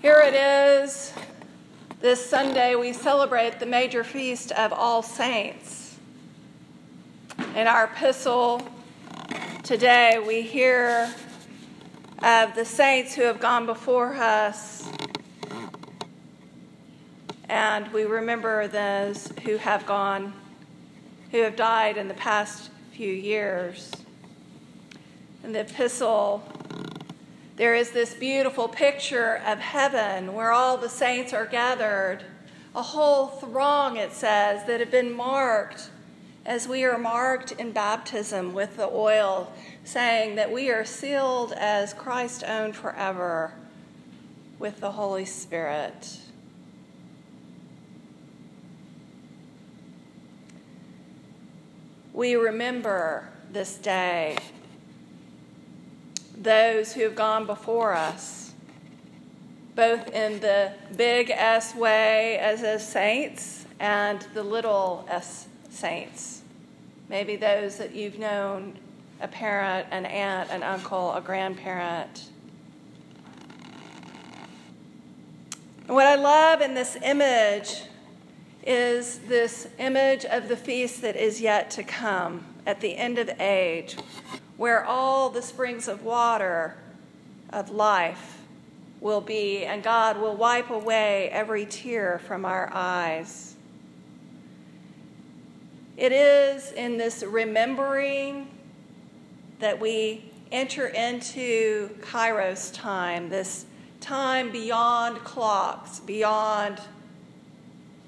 Here it is. This Sunday, we celebrate the major feast of All Saints. In our epistle today, we hear of the saints who have gone before us, and we remember those who have gone, who have died in the past few years. In the epistle, there is this beautiful picture of heaven where all the saints are gathered, a whole throng, it says, that have been marked as we are marked in baptism with the oil, saying that we are sealed as Christ owned forever with the Holy Spirit. We remember this day those who have gone before us, both in the big S way as as saints and the little s saints. Maybe those that you've known a parent, an aunt, an uncle, a grandparent. And what I love in this image is this image of the feast that is yet to come at the end of age, where all the springs of water of life will be, and God will wipe away every tear from our eyes. It is in this remembering that we enter into Kairos time, this time beyond clocks, beyond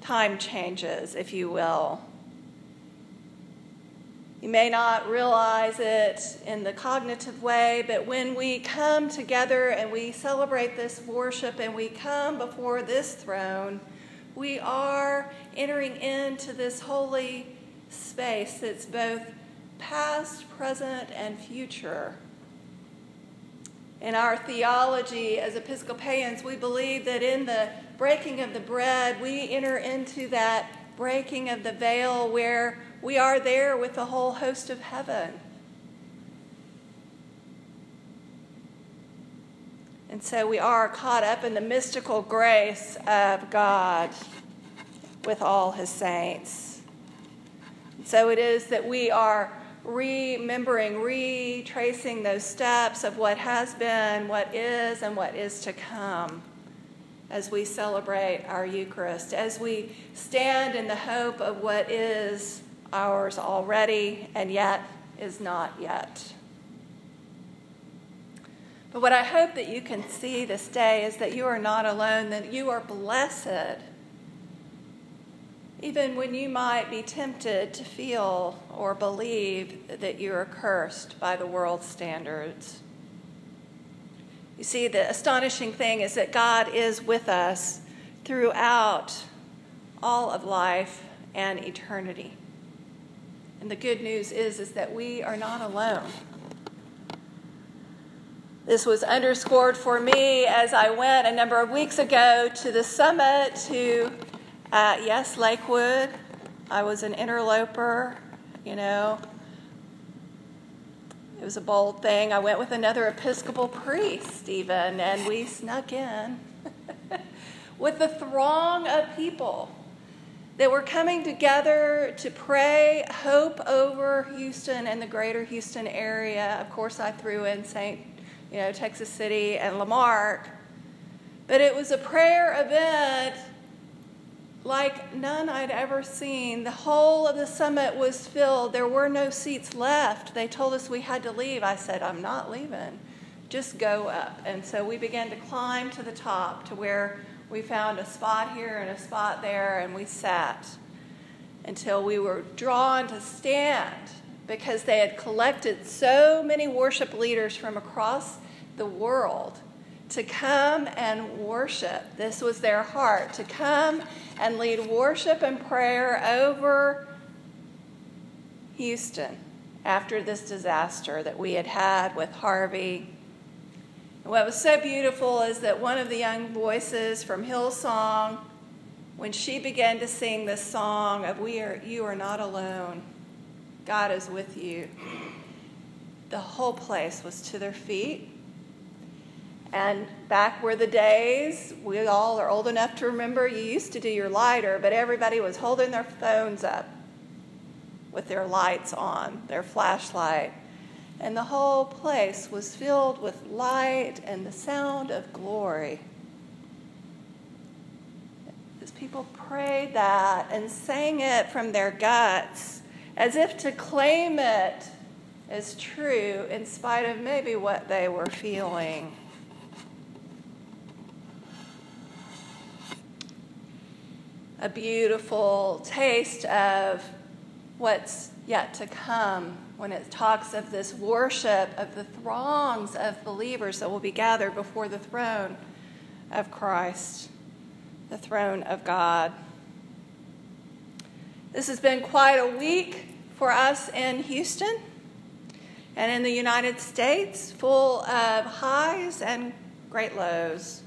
time changes, if you will. You may not realize it in the cognitive way, but when we come together and we celebrate this worship and we come before this throne, we are entering into this holy space that's both past, present, and future. In our theology as Episcopalians, we believe that in the breaking of the bread, we enter into that breaking of the veil where we are there with the whole host of heaven. And so we are caught up in the mystical grace of God with all his saints. And so it is that we are remembering, retracing those steps of what has been, what is, and what is to come as we celebrate our Eucharist, as we stand in the hope of what is ours already and yet is not yet. But what I hope that you can see this day is that you are not alone, that you are blessed. Even when you might be tempted to feel or believe that you are cursed by the world's standards. You see, the astonishing thing is that God is with us throughout all of life and eternity. And the good news is, is that we are not alone. This was underscored for me as I went a number of weeks ago to the summit to, uh, yes, Lakewood. I was an interloper, you know. It was a bold thing. I went with another Episcopal priest, even, and we snuck in with the throng of people that we're coming together to pray hope over Houston and the greater Houston area. Of course, I threw in St. You know, Texas City and La Marque. But it was a prayer event like none I'd ever seen. The whole of the summit was filled. There were no seats left. They told us we had to leave. I said, I'm not leaving. Just go up. And so we began to climb to the top to where we found a spot here and a spot there, and we sat until we were drawn to stand because they had collected so many worship leaders from across the world to come and worship. This was their heart to come and lead worship and prayer over Houston after this disaster that we had had with Harvey what was so beautiful is that one of the young voices from Hillsong, when she began to sing this song of "We are, you are not alone, God is with you," the whole place was to their feet, And back were the days, we all are old enough to remember, you used to do your lighter, but everybody was holding their phones up with their lights on, their flashlight. And the whole place was filled with light and the sound of glory. As people prayed that and sang it from their guts, as if to claim it as true in spite of maybe what they were feeling. A beautiful taste of what's yet to come when it talks of this worship of the throngs of believers that will be gathered before the throne of Christ, the throne of God. This has been quite a week for us in Houston and in the United States, full of highs and great lows.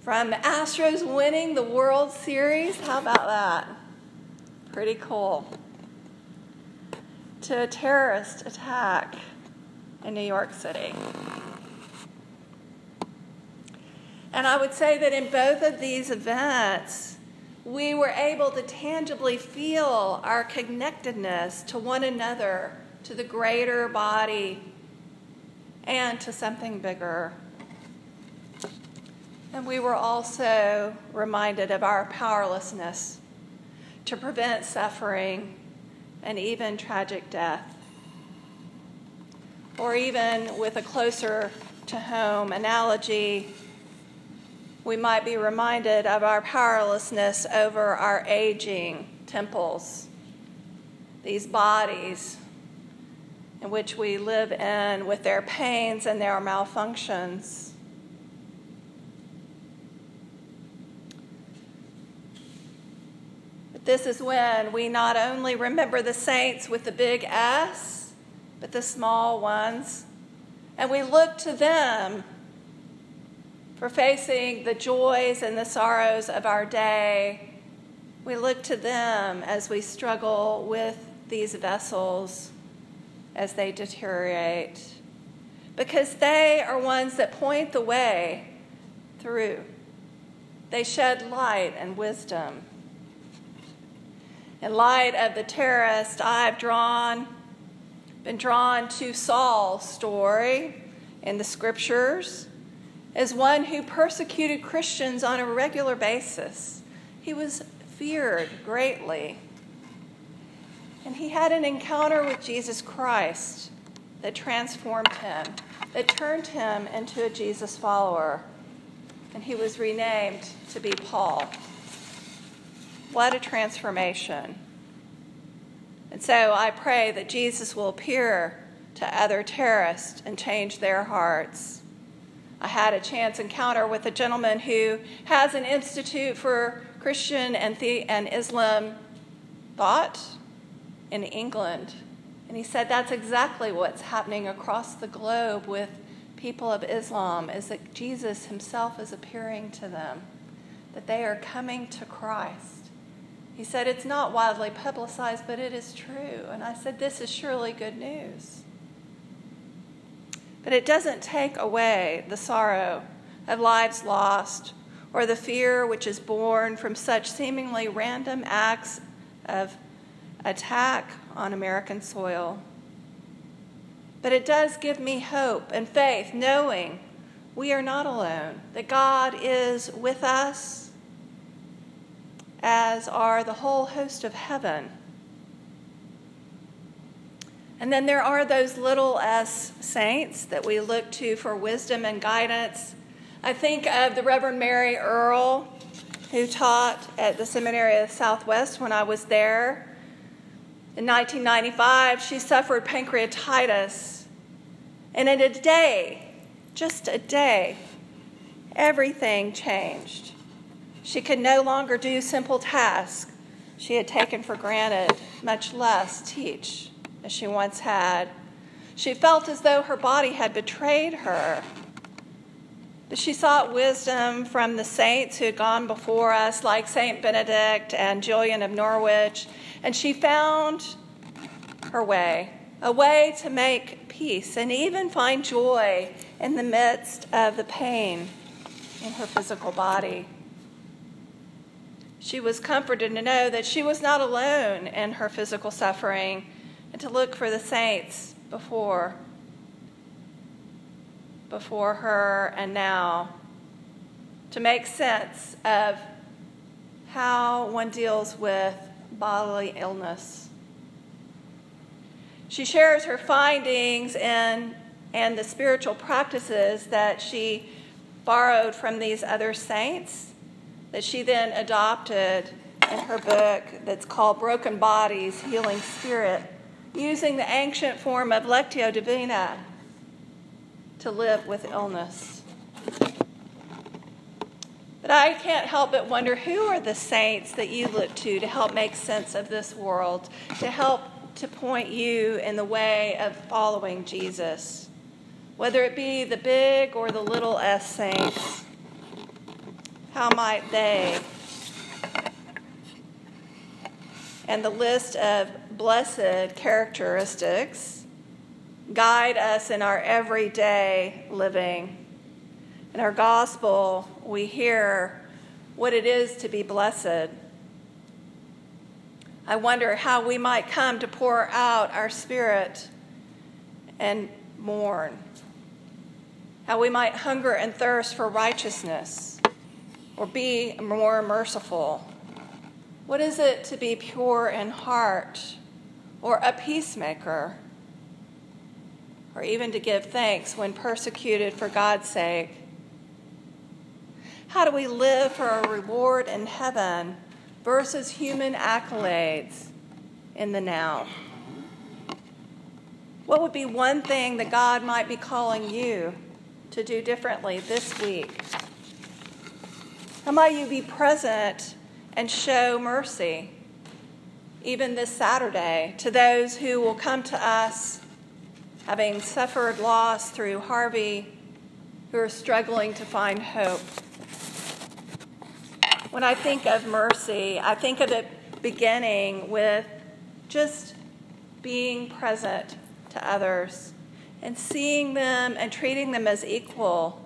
From Astros winning the World Series, how about that? Pretty cool. To a terrorist attack in New York City. And I would say that in both of these events, we were able to tangibly feel our connectedness to one another to the greater body, and to something bigger. And we were also reminded of our powerlessness to prevent suffering and even tragic death. Or even with a closer to home analogy, we might be reminded of our powerlessness over our aging temples, these bodies in which we live in with their pains and their malfunctions. This is when we not only remember the saints with the big S, but the small ones, and we look to them for facing the joys and the sorrows of our day. We look to them as we struggle with these vessels as they deteriorate because they are ones that point the way through. They shed light and wisdom. In light of the terrorist, I've drawn, been drawn to Saul's story in the scriptures as one who persecuted Christians on a regular basis. He was feared greatly and he had an encounter with Jesus Christ that transformed him, that turned him into a Jesus follower. And he was renamed to be Paul. What a transformation. And so I pray that Jesus will appear to other terrorists and change their hearts. I had a chance encounter with a gentleman who has an institute for Christian and, the- and Islam thought in England. And he said that's exactly what's happening across the globe with people of Islam is that Jesus himself is appearing to them, that they are coming to Christ. He said it's not widely publicized, but it is true. And I said, This is surely good news. But it doesn't take away the sorrow of lives lost or the fear which is born from such seemingly random acts of attack on American soil. But it does give me hope and faith, knowing we are not alone, that God is with us, as are the whole host of heaven. And then there are those little s saints that we look to for wisdom and guidance. I think of the Reverend Mary Earle, who taught at the Seminary of Southwest when I was there. In 1995, she suffered pancreatitis. And in a day, just a day, everything changed. She could no longer do simple tasks she had taken for granted, much less teach as she once had. She felt as though her body had betrayed her. But she sought wisdom from the saints who had gone before us, like Saint Benedict and Julian of Norwich, and she found her way a way to make peace and even find joy in the midst of the pain in her physical body. She was comforted to know that she was not alone in her physical suffering and to look for the saints before before her and now to make sense of how one deals with bodily illness. She shares her findings and, and the spiritual practices that she borrowed from these other saints that she then adopted in her book that's called Broken Bodies Healing Spirit, using the ancient form of Lectio Divina to live with illness. But I can't help but wonder who are the saints that you look to to help make sense of this world, to help to point you in the way of following Jesus, whether it be the big or the little s saints. How might they and the list of blessed characteristics guide us in our everyday living. In our gospel, we hear what it is to be blessed. I wonder how we might come to pour out our spirit and mourn. How we might hunger and thirst for righteousness or be more merciful. What is it to be pure in heart or a peacemaker? or even to give thanks when persecuted for God's sake? How do we live for a reward in heaven versus human accolades in the now? What would be one thing that God might be calling you to do differently this week? How might you be present and show mercy, even this Saturday, to those who will come to us having suffered loss through Harvey, who are struggling to find hope. When I think of mercy, I think of it beginning with just being present to others and seeing them and treating them as equal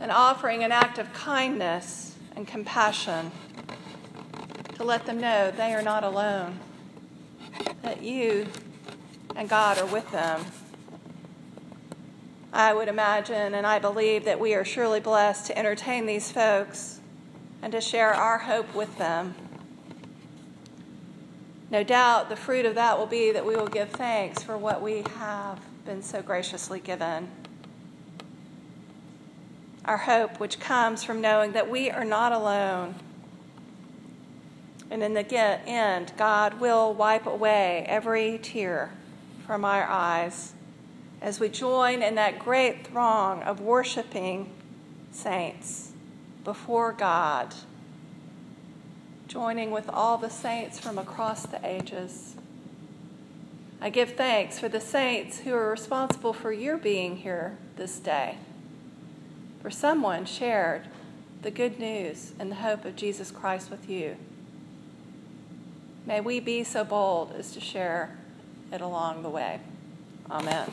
and offering an act of kindness and compassion to let them know they are not alone, that you and God are with them. I would imagine and I believe that we are surely blessed to entertain these folks and to share our hope with them. No doubt the fruit of that will be that we will give thanks for what we have been so graciously given. Our hope, which comes from knowing that we are not alone. And in the end, God will wipe away every tear from our eyes as we join in that great throng of worshiping saints before God, joining with all the saints from across the ages. I give thanks for the saints who are responsible for your being here this day. For someone shared the good news and the hope of Jesus Christ with you. May we be so bold as to share it along the way. Amen.